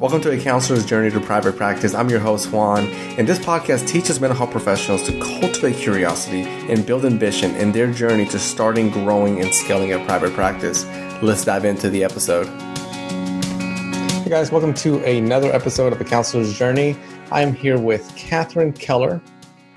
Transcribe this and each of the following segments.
Welcome to A Counselor's Journey to Private Practice. I'm your host, Juan, and this podcast teaches mental health professionals to cultivate curiosity and build ambition in their journey to starting, growing, and scaling a private practice. Let's dive into the episode. Hey guys, welcome to another episode of A Counselor's Journey. I'm here with Katherine Keller,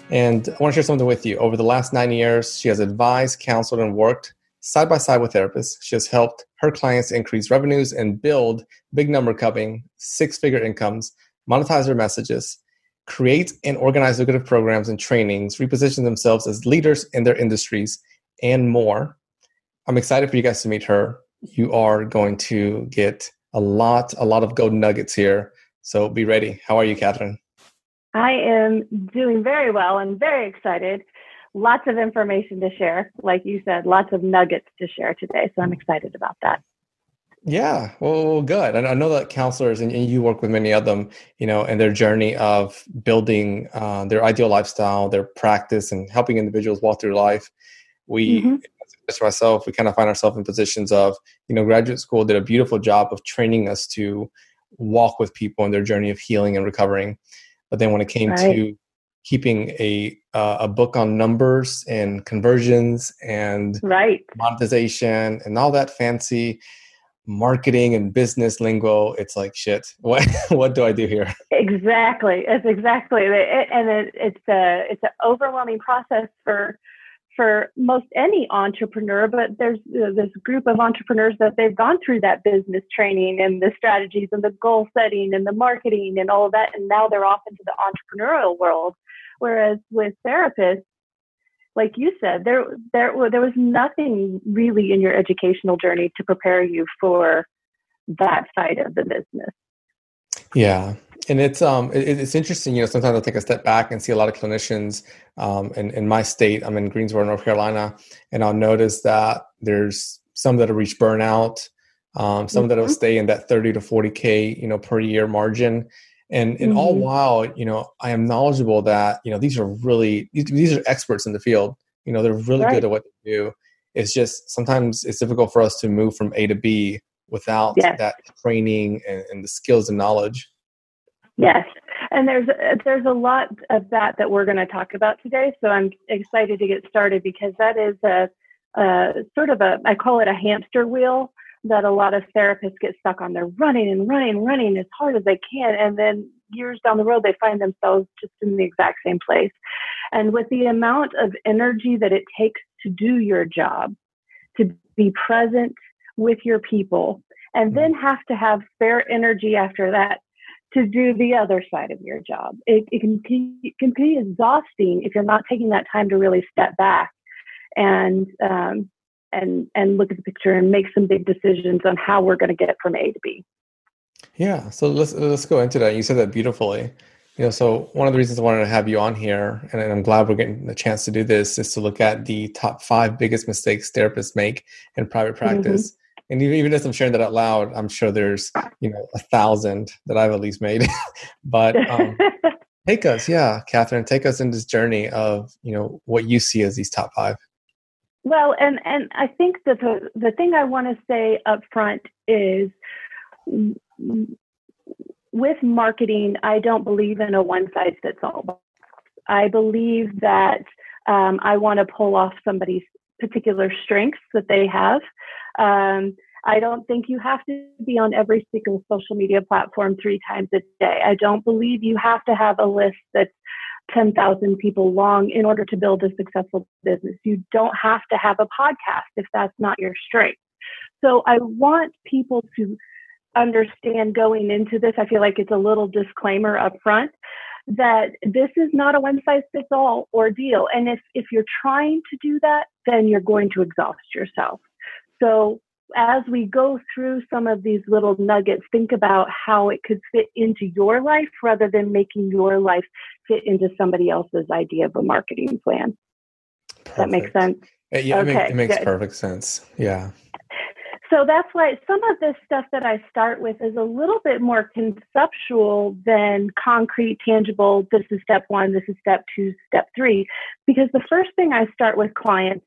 and I want to share something with you. Over the last nine years, she has advised, counseled, and worked side by side with therapists. She has helped her clients increase revenues and build big number coming, six figure incomes, monetize their messages, create and organize lucrative programs and trainings, reposition themselves as leaders in their industries, and more. I'm excited for you guys to meet her. You are going to get a lot, a lot of gold nuggets here. So be ready. How are you, Katherine? I am doing very well and very excited lots of information to share. Like you said, lots of nuggets to share today. So I'm excited about that. Yeah, well, good. And I know that counselors, and, you work with many of them, you know, in their journey of building uh, their ideal lifestyle, their practice, and helping individuals walk through life. We, mm-hmm. as myself, we kind of find ourselves in positions of, you know, graduate school did a beautiful job of training us to walk with people in their journey of healing and recovering. But then when it came right. to keeping a uh, a book on numbers and conversions and right. monetization and all that fancy marketing and business lingo it's like shit what what do i do here? Exactly it's exactly it, and it, it's a it's an overwhelming process for for most any entrepreneur but there's uh, this group of entrepreneurs that they've gone through that business training and the strategies and the goal setting and the marketing and all of that and now they're off into the entrepreneurial world Whereas with therapists, like you said, there there there was nothing really in your educational journey to prepare you for that side of the business. Yeah, and it's um it, it's interesting. You know, sometimes I take a step back and see a lot of clinicians um in in my state. I'm in Greensboro, North Carolina, and I'll notice that there's some that have reached burnout, um, some mm-hmm. that will stay in that 30 to 40k you know per year margin and and mm-hmm. all while you know i am knowledgeable that you know these are really these, are experts in the field you know they're really right. good at what they do it's just sometimes it's difficult for us to move from a to b without yes. that training and, and, the skills and knowledge yes and there's there's a lot of that that we're going to talk about today so i'm excited to get started because that is a, a sort of a i call it a hamster wheel that a lot of therapists get stuck on. They're running and running and running as hard as they can. And then years down the road, they find themselves just in the exact same place. And with the amount of energy that it takes to do your job, to be present with your people, and then mm-hmm. have to have spare energy after that to do the other side of your job. It, it, can, it can be exhausting if you're not taking that time to really step back and um, and and look at the picture and make some big decisions on how we're going to get from A to B. Yeah, so let's let's go into that. You said that beautifully. You know, so one of the reasons I wanted to have you on here, and I'm glad we're getting the chance to do this, is to look at the top five biggest mistakes therapists make in private mm-hmm. practice. Mm-hmm. And even as I'm sharing that out loud, I'm sure there's you know a thousand that I've at least made. but um, take us, yeah, Katherine, take us in this journey of you know what you see as these top five. Well, and and I think that the the thing I want to say up front is with marketing, I don't believe in a one size fits all. I believe that um, I want to pull off somebody's particular strengths that they have. Um, I don't think you have to be on every single social media platform three times a day. I don't believe you have to have a list that's 10,000 people long in order to build a successful business. You don't have to have a podcast if that's not your strength. So I want people to understand going into this. I feel like it's a little disclaimer up front that this is not a one size fits all ordeal. And if, if you're trying to do that, then you're going to exhaust yourself. So as we go through some of these little nuggets, think about how it could fit into your life rather than making your life fit into somebody else's idea of a marketing plan. That uh, makes sense. Yeah, okay, it, makes, it makes perfect sense. Yeah. So that's why some of this stuff that I start with is a little bit more conceptual than concrete, tangible. This is step one, this is step two, step three. Because the first thing I start with clients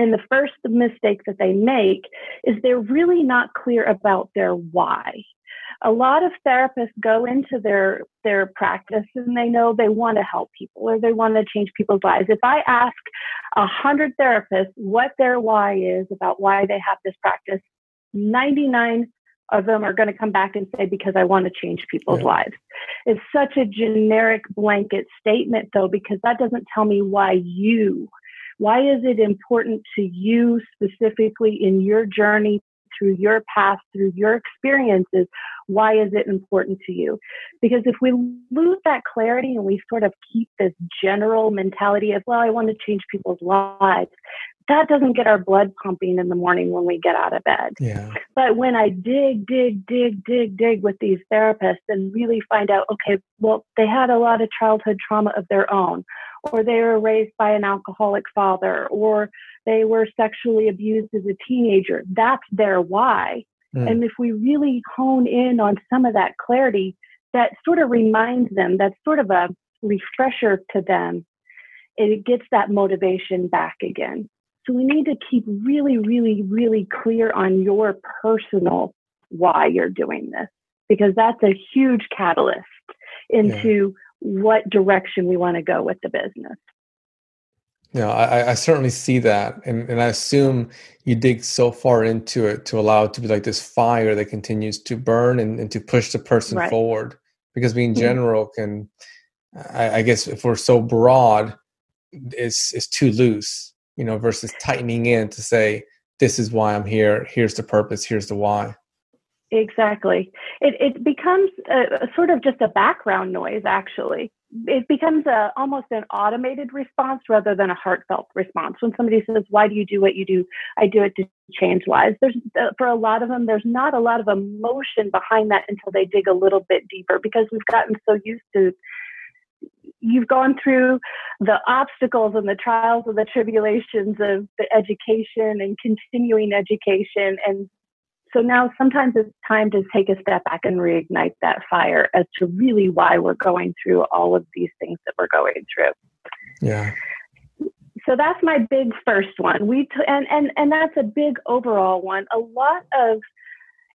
and the first mistake that they make is they're really not clear about their why. a lot of therapists go into their their practice and they know they want to help people or they want to change people's lives. If I ask a hundred therapists what their why is about why they have this practice, 99 of them are going to come back and say because I want to change people's yeah. lives. It's such a generic blanket statement though because that doesn't tell me why you why is it important to you specifically in your journey through your past, through your experiences, why is it important to you? Because if we lose that clarity and we sort of keep this general mentality of, well, I want to change people's lives, that doesn't get our blood pumping in the morning when we get out of bed. Yeah. But when I dig, dig, dig, dig, dig with these therapists and really find out, okay, well, they had a lot of childhood trauma of their own, or they were raised by an alcoholic father, or they were sexually abused as a teenager. That's their why. Mm. And if we really hone in on some of that clarity, that sort of reminds them, that's sort of a refresher to them. It gets that motivation back again. So we need to keep really, really, really clear on your personal why you're doing this, because that's a huge catalyst into yeah. What direction we want to go with the business. Yeah, I, I certainly see that, and and I assume you dig so far into it to allow it to be like this fire that continues to burn and, and to push the person right. forward. Because being mm-hmm. general can, I, I, guess, if we're so broad, it's it's too loose, you know, versus tightening in to say this is why I'm here. Here's the purpose. Here's the why. Exactly. It it becomes a, a sort of just a background noise, actually it becomes a almost an automated response rather than a heartfelt response. When somebody says, "Why do you do what you do?" I do it to change lives. There's uh, for a lot of them, there's not a lot of emotion behind that until they dig a little bit deeper because we've gotten so used to. You've gone through the obstacles and the trials and the tribulations of the education and continuing education, and so now sometimes it's time to take a step back and reignite that fire as to really why we're going through all of these things that we're going through. Yeah. So that's my big first one. We t- and and and that's a big overall one. A lot of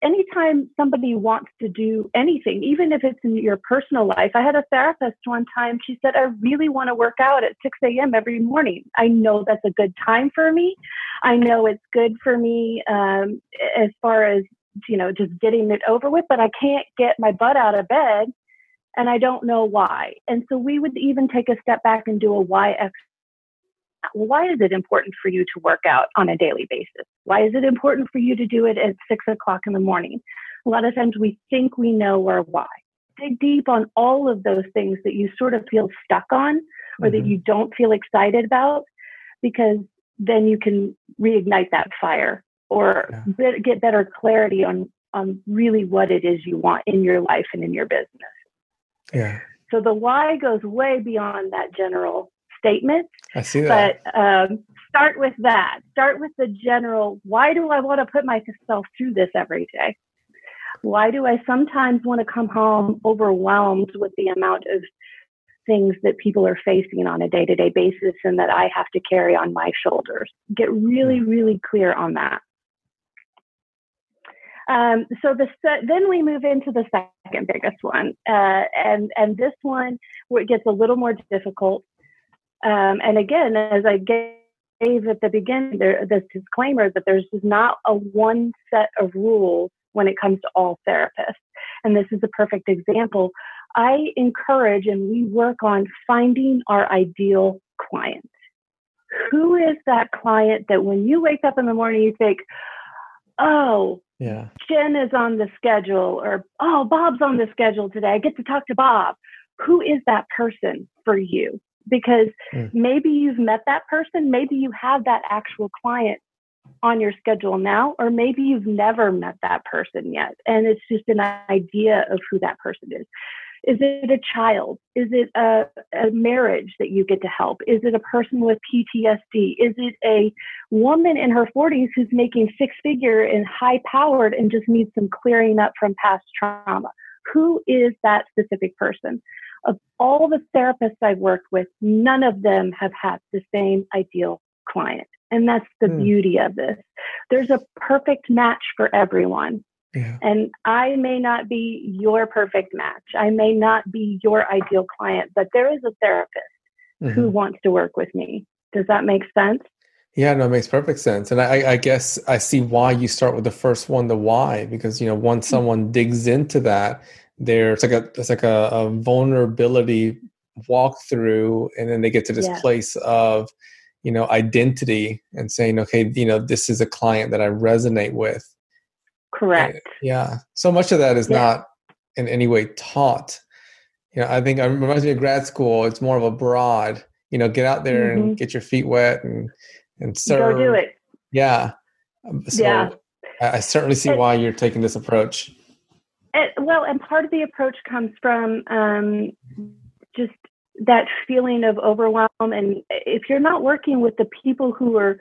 anytime somebody wants to do anything, even if it's in your personal life, I had a therapist one time. She said, I really want to work out at 6 a.m. every morning. I know that's a good time for me. I know it's good for me um, as far as, you know, just getting it over with, but I can't get my butt out of bed and I don't know why. And so we would even take a step back and do a why why is it important for you to work out on a daily basis? Why is it important for you to do it at six o'clock in the morning? A lot of times we think we know our why. Dig deep on all of those things that you sort of feel stuck on or mm-hmm. that you don't feel excited about because then you can reignite that fire or yeah. get better clarity on on really what it is you want in your life and in your business. Yeah. So the why goes way beyond that general statement. I see that. But um, start with that. Start with the general why do I want to put myself through this every day? Why do I sometimes want to come home overwhelmed with the amount of things that people are facing on a day to day basis and that I have to carry on my shoulders? Get really, hmm. really clear on that. Um, so the then we move into the second biggest one, uh, and and this one where it gets a little more difficult um, and again, as I gave at the beginning, there, this disclaimer that there's not a one set of rules when it comes to all therapists. And this is a perfect example. I encourage and we work on finding our ideal client. Who is that client that when you wake up in the morning, you think, oh, yeah. Jen is on the schedule, or oh, Bob's on the schedule today. I get to talk to Bob. Who is that person for you? Because mm. maybe you've met that person, maybe you have that actual client on your schedule now, or maybe you've never met that person yet. And it's just an idea of who that person is. Is it a child? Is it a, a, marriage that you get to help? Is it a person with PTSD? Is it a woman in her 40s who's making six figure and high powered and just needs some clearing up from past trauma? Who is that specific person? Of all the therapists I've worked with, none of them have had the same ideal client. And that's the mm. beauty of this. There's a perfect match for everyone. Yeah. And I may not be your perfect match. I may not be your ideal client, but there is a therapist mm-hmm. who wants to work with me. Does that make sense? Yeah, no, it makes perfect sense. And I, I, guess I see why you start with the first one, the why, because you know once mm-hmm. someone digs into that, there's like a it's like a, a vulnerability walkthrough, and then they get to this yeah. place of you know identity and saying, okay, you know, this is a client that I resonate with. Correct. And, yeah. So much of that is yeah. not in any way taught. You know, I think it reminds me of grad school. It's more of a broad, you know, get out there mm-hmm. and get your feet wet and and serve. Go do it. Yeah. So yeah. I, certainly see why you're taking this approach. It, well, and part of the approach comes from um, just that feeling of overwhelm. And if you're not working with the people who are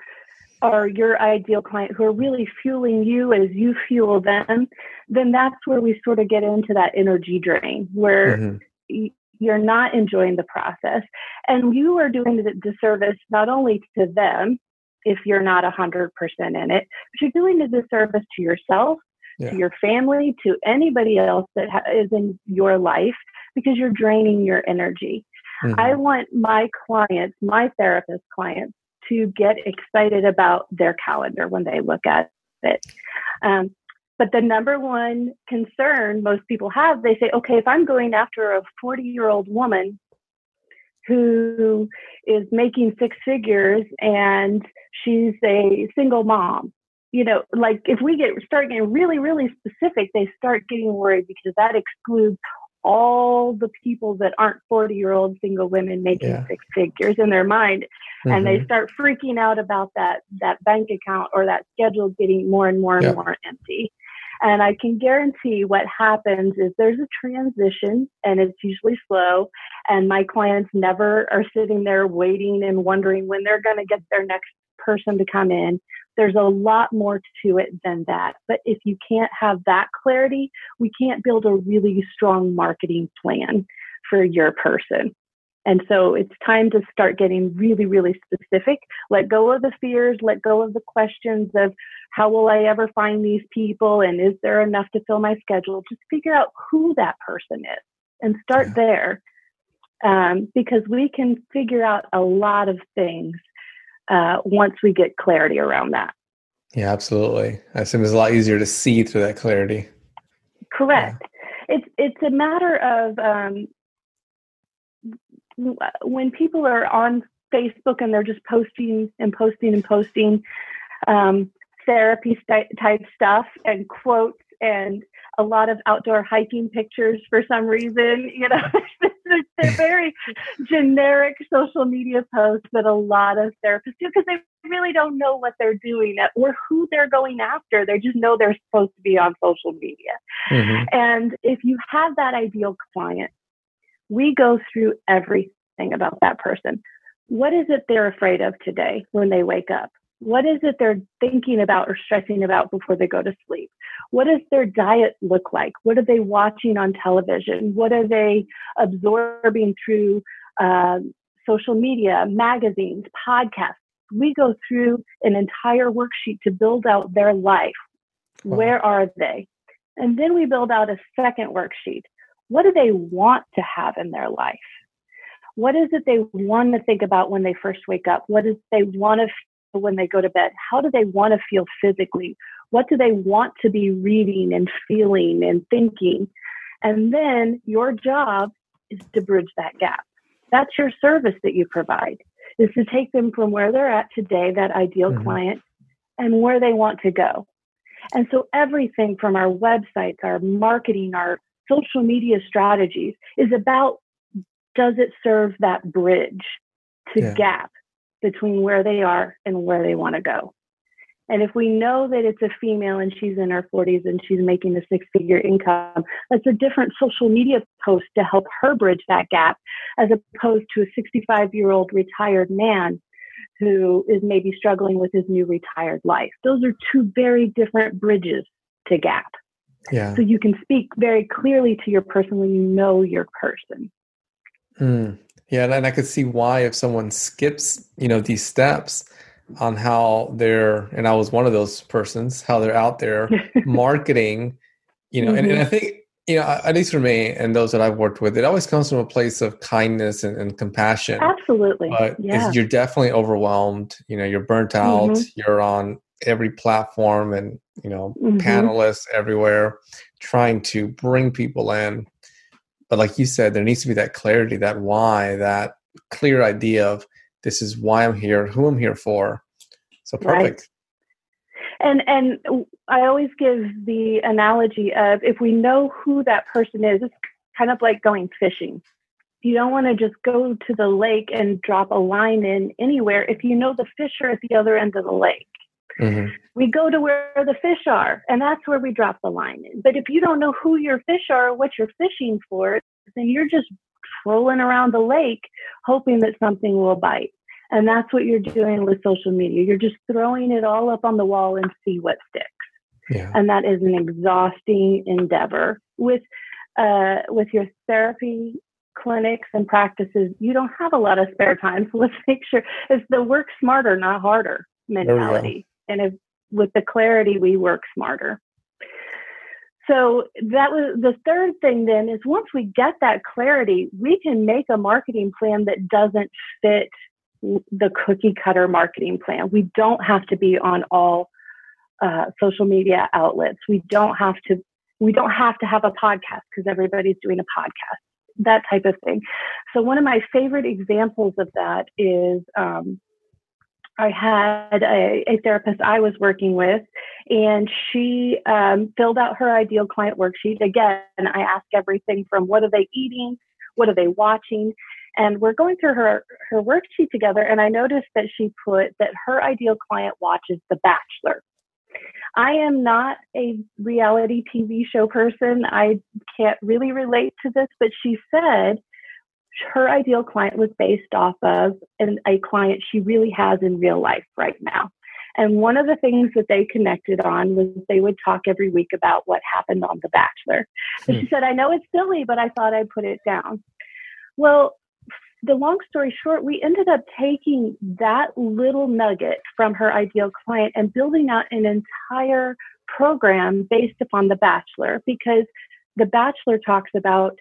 are your ideal client who are really fueling you as you fuel them, then that's where we sort of get into that energy drain where mm-hmm. you're not enjoying the process and you are doing the disservice not only to them if you're not 100% in it, but you're doing a disservice to yourself, yeah. to your family, to anybody else that ha- is in your life because you're draining your energy. Mm-hmm. I want my clients, my therapist clients, to get excited about their calendar when they look at it. Um, but the number one concern most people have, they say, okay, if I'm going after a 40 year old woman who is making six figures and she's a single mom. You know, like if we get start getting really, really specific, they start getting worried because that excludes all the people that aren't 40 year old single women making yeah. six figures in their mind mm-hmm. and they mm-hmm. start freaking out about that that bank account or that schedule getting more and more and yeah. more empty and I can guarantee what happens is there's a transition and it's usually slow. And my clients never are sitting there waiting and wondering when they're going to get their next person to come in. There's a lot more to it than that. But if you can't have that clarity, we can't build a really strong marketing plan for your person. And so it's time to start getting really, really specific. Let go of the fears, let go of the questions of how will I ever find these people and is there enough to fill my schedule? Just figure out who that person is and start yeah. there. Um, because we can figure out a lot of things uh, once we get clarity around that. Yeah, absolutely. I assume it's a lot easier to see through that clarity. Correct. Yeah. It's it's a matter of um, when people are on Facebook and they're just posting and posting and posting um, therapy st- type stuff and quotes and a lot of outdoor hiking pictures for some reason. You know, they're very generic social media posts that a lot of therapists do because they really don't know what they're doing or who they're going after. They just know they're supposed to be on social media. Mm-hmm. And if you have that ideal client, we go through everything about that person. What is it they're afraid of today when they wake up? What is it they're thinking about or stressing about before they go to sleep? What does their diet look like? What are they watching on television? What are they absorbing through uh, social media, magazines, podcasts? We go through an entire worksheet to build out their life. Wow. Where are they? And then we build out a second worksheet what do they want to have in their life? What is it they want to think about when they first wake up? What do they want to when they go to bed? How do they want to feel physically? What do they want to be reading and feeling and thinking? And then your job is to bridge that gap. That's your service that you provide is to take them from where they're at today, that ideal mm-hmm. client, and where they want to go. And so everything from our websites, our marketing, our social media strategies is about does it serve that bridge to yeah. gap between where they are and where they want to go. And if we know that it's a female and she's in her 40s and she's making a six figure income, that's a different social media post to help her bridge that gap as opposed to a 65 year old retired man who is maybe struggling with his new retired life. Those are two very different bridges to gap. Yeah. So you can speak very clearly to your person when you know your person. Mm. Yeah, and I could see why if someone skips, you know, these steps on how they're, and I was one of those persons, how they're out there marketing you know, mm-hmm. and, and I think you know, at least for me and those that I've worked with, it always comes from a place of kindness and, and compassion. Absolutely. But yeah. you're definitely overwhelmed. You know, you're burnt out. Mm-hmm. You're on every platform and, you know, mm-hmm. panelists everywhere trying to bring people in. But like you said, there needs to be that clarity, that why, that clear idea of this is why I'm here, who I'm here for. So perfect. Right. And and I always give the analogy of if we know who that person is, it's kind of like going fishing. You don't want to just go to the lake and drop a line in anywhere if you know the fish are at the other end of the lake. Mm-hmm. We go to where the fish are, and that's where we drop the line in. But if you don't know who your fish are or what you're fishing for, then you're just trolling around the lake hoping that something will bite. And that's what you're doing with social media. You're just throwing it all up on the wall and see what sticks. Yeah. And that is an exhausting endeavor. With uh, with your therapy clinics and practices, you don't have a lot of spare time. So let's make sure it's the work smarter, not harder mentality. And if with the clarity, we work smarter. So that was the third thing then is once we get that clarity, we can make a marketing plan that doesn't fit the cookie cutter marketing plan. We don't have to be on all uh, social media outlets. We don't have to we don't have to have a podcast because everybody's doing a podcast. That type of thing. So one of my favorite examples of that is um, I had a, a, therapist I was working with, and she um, filled out her ideal client worksheet. Again, I ask everything from what are they eating, what are they watching, and we're going through her her worksheet together. And I noticed that she put that her ideal client watches The Bachelor. I am not a reality TV show person. I can't really relate to this, but she said her ideal client was based off of an, a client she really has in real life right now. And one of the things that they connected on was they would talk every week about what happened on The Bachelor. And she hmm. said, I know it's silly, but I thought I'd put it down. Well, the long story short, we ended up taking that little nugget from her ideal client and building out an entire program based upon The Bachelor because The Bachelor talks about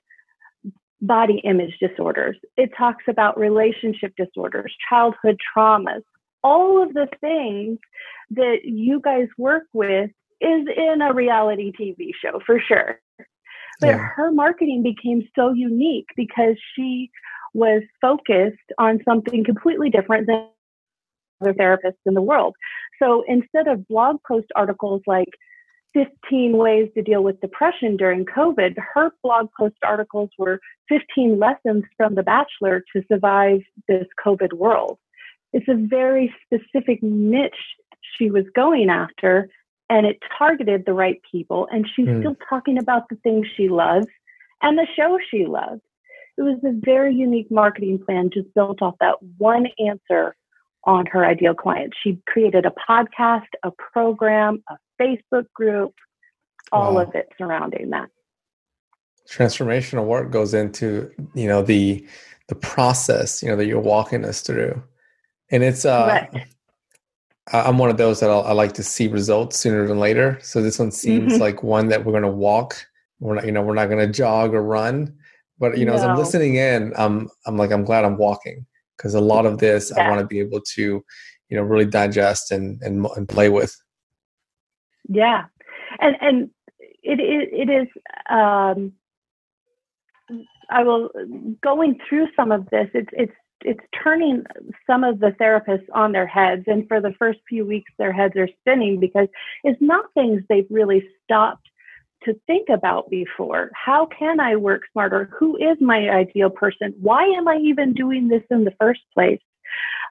body image disorders. It talks about relationship disorders, childhood traumas. All of the things that you guys work with is in a reality TV show for sure. But yeah. her marketing became so unique because she was focused on something completely different than other therapists in the world. So instead of blog post articles like 15 ways to deal with depression during COVID, her blog post articles were 15 lessons from The Bachelor to survive this COVID world. It's a very specific niche she was going after, and it targeted the right people. And she's mm. still talking about the things she loves and the show she loves. It was a very unique marketing plan just built off that one answer on her ideal client. She created a podcast, a program, a Facebook group, all wow. of it surrounding that. Transformational work goes into, you know, the the process, you know, that you're walking us through. And it's uh I'm one of those that I'll, i like to see results sooner than later. So this one seems mm-hmm. like one that we're going to walk. We're not, you know, we're not going to jog or run. But you know, no. as I'm listening in, I'm I'm like I'm glad I'm walking because a lot of this yeah. I want to be able to, you know, really digest and and, and play with. Yeah, and and it it, it is. Um, I will going through some of this. It's it's it's turning some of the therapists on their heads, and for the first few weeks, their heads are spinning because it's not things they've really stopped to think about before. How can I work smarter? Who is my ideal person? Why am I even doing this in the first place?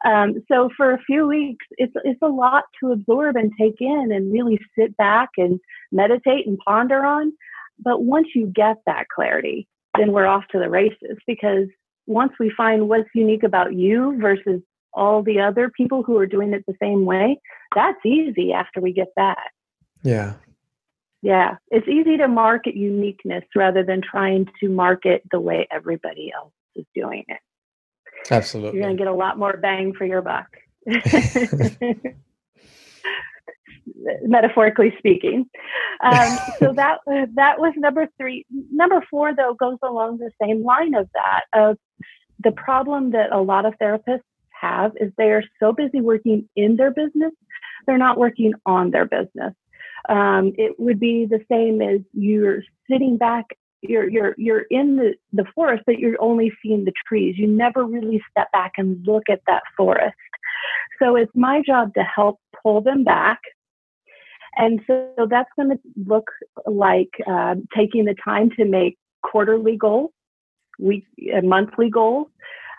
Um, so for a few weeks, it's it's a lot to absorb and take in, and really sit back and meditate and ponder on. But once you get that clarity, then we're off to the races because once we find what's unique about you versus all the other people who are doing it the same way, that's easy after we get that. Yeah, yeah, it's easy to market uniqueness rather than trying to market the way everybody else is doing it. Absolutely. You're going to get a lot more bang for your buck. metaphorically speaking. Um, so that that was number three. Number four, though, goes along the same line of that. Of the problem that a lot of therapists have is they are so busy working in their business, they're not working on their business. Um, it would be the same as you're sitting back you're you're you're in the the forest but you're only seeing the trees. You never really step back and look at that forest. So it's my job to help pull them back. And so, so that's going to look like uh, taking the time to make quarterly goals week uh, monthly goals.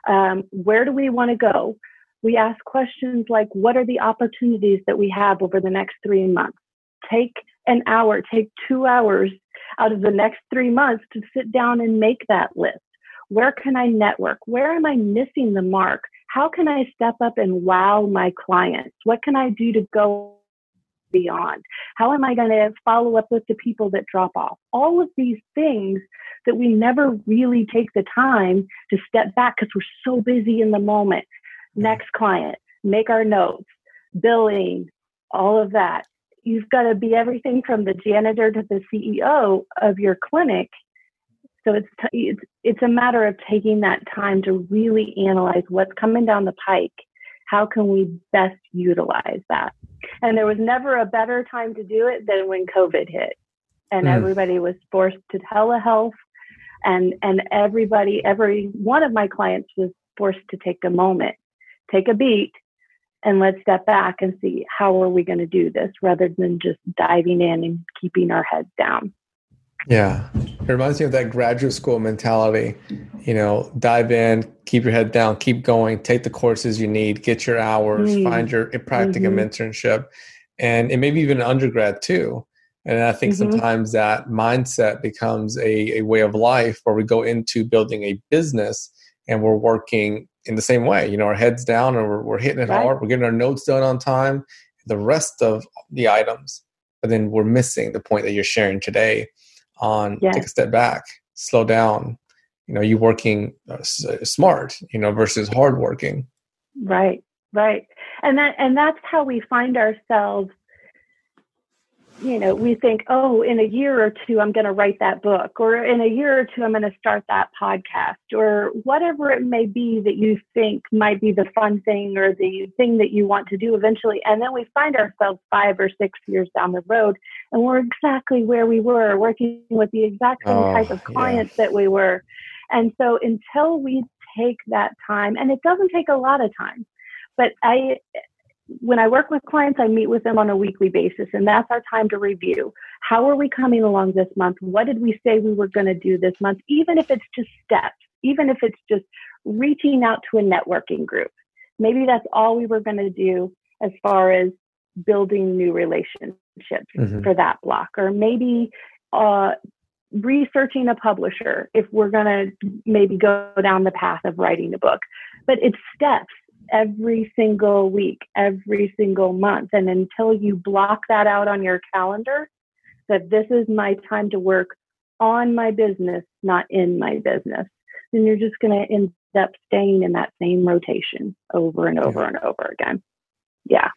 Um, where do we want to go? We ask questions like what are the opportunities that we have over the next three months take an hour take two hours out of the next three months to sit down and make that list. Where can I network? Where am I missing the mark? How can I step up and wow my clients? What can I do to go beyond? How am I going to follow up with the people that drop off? All of these things that we never really take the time to step back because we're so busy in the moment. Next client, make our notes, billing, all of that you've got to be everything from the janitor to the CEO of your clinic. So it's, t- it's it's a matter of taking that time to really analyze what's coming down the pike. How can we best utilize that? And there was never a better time to do it than when COVID hit, and mm. everybody was forced to telehealth, and and everybody, every one of my clients was forced to take a moment, take a beat, and let's step back and see how are we going to do this rather than just diving in and keeping our heads down yeah it reminds me of that graduate school mentality you know dive in keep your head down keep going take the courses you need get your hours mm. find your practicum mm-hmm. internship and, and maybe even an undergrad too and i think mm-hmm. sometimes that mindset becomes a, a way of life where we go into building a business and we're working in the same way. You know, our heads down and we're, we're hitting it right. hard. We're getting our notes done on time. The rest of the items, but then we're missing the point that you're sharing today on yes. take a step back, slow down. You know, you're working uh, uh, smart, you know, versus hard working. Right, right, and that and that's how we find ourselves you know, we think, oh, in a year or two, I'm going to write that book, or in a year or two, I'm going to start that podcast, or whatever it may be that you think might be the fun thing or the thing that you want to do eventually. And then we find ourselves five or six years down the road, and we're exactly where we were, working with the exact same oh, type of clients yeah. that we were. And so until we take that time, and it doesn't take a lot of time, but I when I work with clients, I meet with them on a weekly basis, and that's our time to review. How are we coming along this month? What did we say we were going to do this month? Even if it's just steps, even if it's just reaching out to a networking group. Maybe that's all we were going to do as far as building new relationships mm-hmm. for that block, or maybe uh, researching a publisher if we're going to maybe go down the path of writing a book. But it's steps every single week, every single month. And until you block that out on your calendar, that this is my time to work on my business, not in my business, then you're just going to end up staying in that same rotation over and over yeah. and over again. Yeah.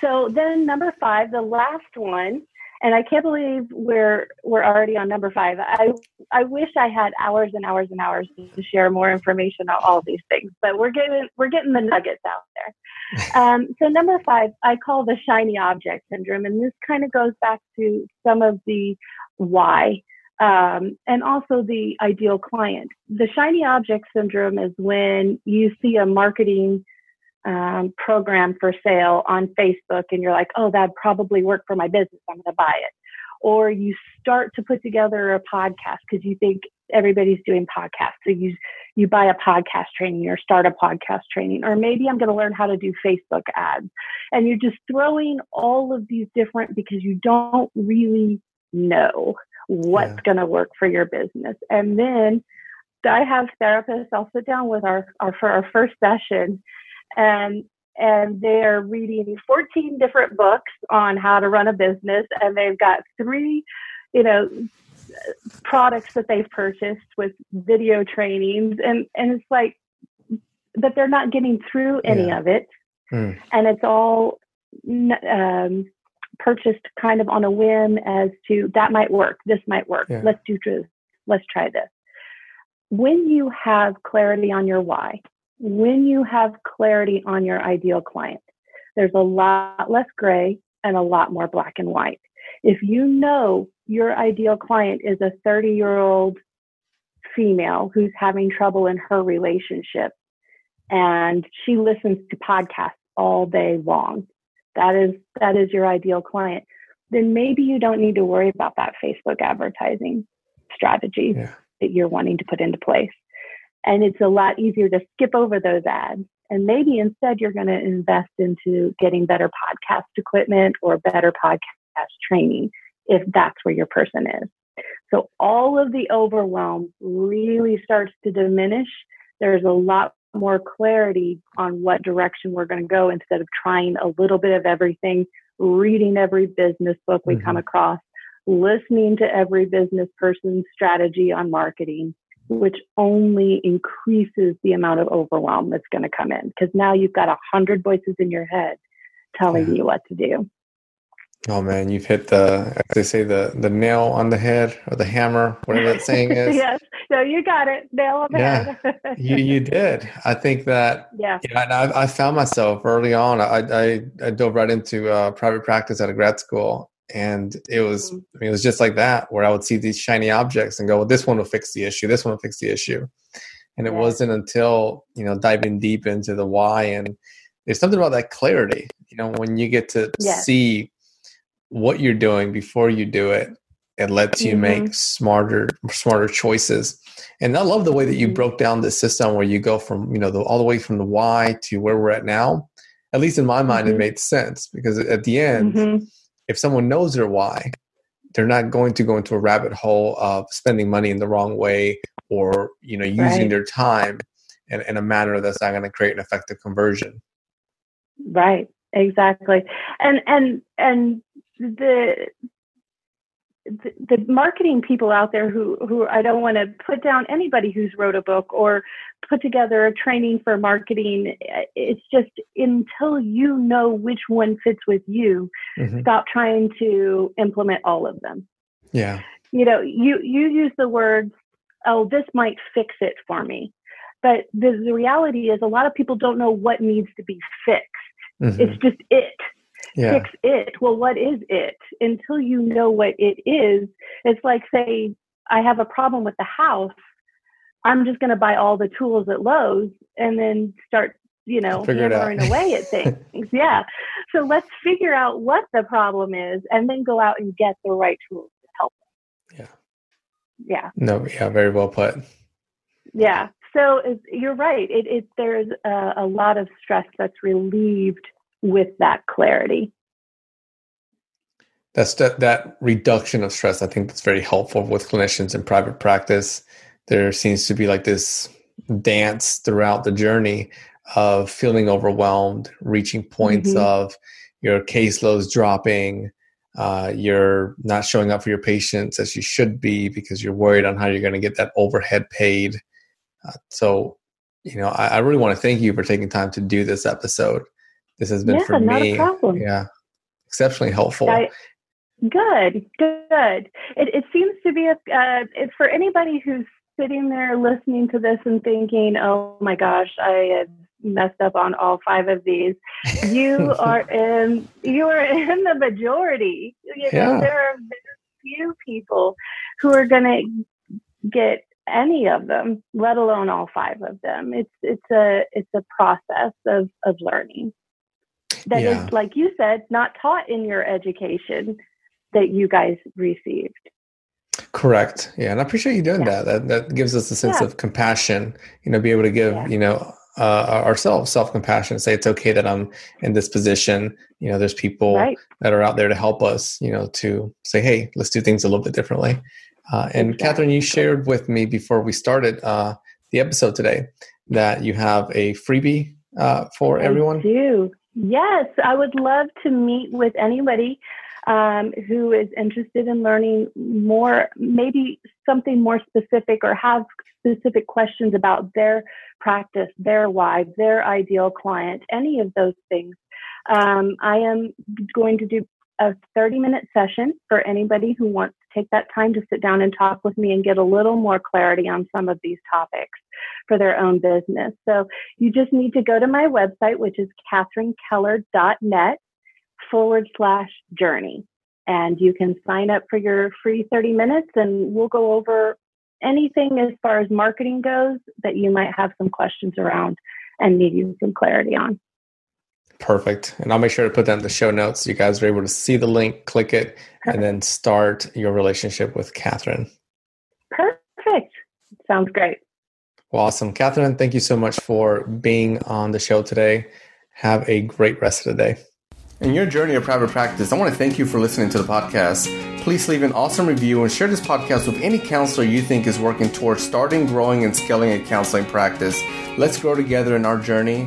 So then number five, the last one and I can't believe we're we're already on number five. I I wish I had hours and hours and hours to share more information on all these things, but we're getting we're getting the nuggets out there. Um, so number five, I call the shiny object syndrome, and this kind of goes back to some of the why um, and also the ideal client. The shiny object syndrome is when you see a marketing um, program for sale on Facebook and you're like, oh, that'd probably work for my business. I'm going to buy it. Or you start to put together a podcast because you think everybody's doing podcasts. So you, you buy a podcast training or start a podcast training. Or maybe I'm going to learn how to do Facebook ads. And you're just throwing all of these different because you don't really know what's yeah. going to work for your business. And then I have therapists, I'll sit down with our, our for our first session and and they're reading 14 different books on how to run a business and they've got three you know products that they've purchased with video trainings and and it's like that they're not getting through any yeah. of it mm. and it's all um, purchased kind of on a whim as to that might work, this might work, yeah. let's do this, let's try this. When you have clarity on your why, when you have clarity on your ideal client, there's a lot less gray and a lot more black and white. If you know your ideal client is a 30 year old female who's having trouble in her relationship and she listens to podcasts all day long, that is that is your ideal client, then maybe you don't need to worry about that Facebook advertising strategy yeah. that you're wanting to put into place. And it's a lot easier to skip over those ads. And maybe instead you're going to invest into getting better podcast equipment or better podcast training if that's where your person is. So all of the overwhelm really starts to diminish. There's a lot more clarity on what direction we're going to go instead of trying a little bit of everything, reading every business book we mm-hmm. come across, listening to every business person's strategy on marketing, which only increases the amount of overwhelm that's going to come in because now you've got a hundred voices in your head telling yeah. you what to do. Oh man, you've hit the as they say the the nail on the head or the hammer, whatever that saying is. yes, no, you got it, nail on the yeah, head. you you did. I think that. Yeah. Yeah, and I, I found myself early on. I I, I dove right into uh, private practice at a grad school, and it was mm-hmm. I mean, it was just like that where I would see these shiny objects and go, well, this one will fix the issue. This one will fix the issue. And it yeah. wasn't until you know diving deep into the why and there's something about that clarity. You know, when you get to yes. see what you're doing before you do it it lets you mm-hmm. make smarter smarter choices and i love the way that you mm-hmm. broke down the system where you go from you know the, all the way from the why to where we're at now at least in my mind mm-hmm. it made sense because at the end mm-hmm. If someone knows their why they're not going to go into a rabbit hole of spending money in the wrong way or you know using right. their time in, in a manner that's not going to create an effective conversion. Right. Exactly. And and and the the, marketing people out there who who I don't want to put down anybody who's wrote a book or put together a training for marketing. It's just until you know which one fits with you, mm-hmm. stop trying to implement all of them. Yeah. You know, you you use the words, "Oh, this might fix it for me," but the, the reality is, a lot of people don't know what needs to be fixed. Mm-hmm. It's just it yeah. fix it. Well, what is it? Until you know what it is, it's like say I have a problem with the house. I'm just going to buy all the tools at Lowe's and then start, you know, hammering away at things. yeah. So let's figure out what the problem is and then go out and get the right tools to help. Yeah. Yeah. No. Yeah. Very well put. Yeah. So you're right. It, it there's a, a lot of stress that's relieved with that clarity. That's that, that reduction of stress. I think that's very helpful with clinicians in private practice. There seems to be like this dance throughout the journey of feeling overwhelmed, reaching points mm-hmm. of your caseloads dropping, uh, you're not showing up for your patients as you should be because you're worried on how you're going to get that overhead paid. Uh, so, you know, I, I really want to thank you for taking time to do this episode. This has been yeah, for me, yeah, exceptionally helpful. I, good, good. It, it seems to be a uh, for anybody who's sitting there listening to this and thinking, "Oh my gosh, I have messed up on all five of these." You are in you are in the majority. You know, yeah. there are very few people who are going to get any of them, let alone all five of them. It's it's a it's a process of of learning that yeah. is, like you said, not taught in your education that you guys received. Correct. Yeah, and I appreciate you doing yeah. that. That that gives us a sense yeah. of compassion. You know, be able to give you know uh, ourselves self compassion. Say it's okay that I'm in this position. You know, there's people right. that are out there to help us. You know, to say, hey, let's do things a little bit differently. Uh, and exactly. Katherine, you shared with me before we started uh, the episode today that you have a freebie uh, for I everyone. Do Yes, I would love to meet with anybody um, who is interested in learning more, maybe something more specific or have specific questions about their practice, their why, their ideal client, any of those things. Um, I am going to do a 30 minute session for anybody who wants to take that time to sit down and talk with me and get a little more clarity on some of these topics for their own business. So you just need to go to my website, which is katherinekeller.net forward slash journey. And you can sign up for your free 30 minutes and we'll go over anything as far as marketing goes that you might have some questions around and need some clarity on. Perfect. And I'll make sure to put that in the show notes. So you guys are able to see the link, click it, and then start your relationship with Katherine. Perfect. Sounds great. Well, awesome. Katherine, thank you so much for being on the show today. Have a great rest of the day. In your journey of private practice, I want to thank you for listening to the podcast. Please leave an awesome review and share this podcast with any counselor you think is working towards starting, growing, and scaling a counseling practice. Let's grow together in our journey.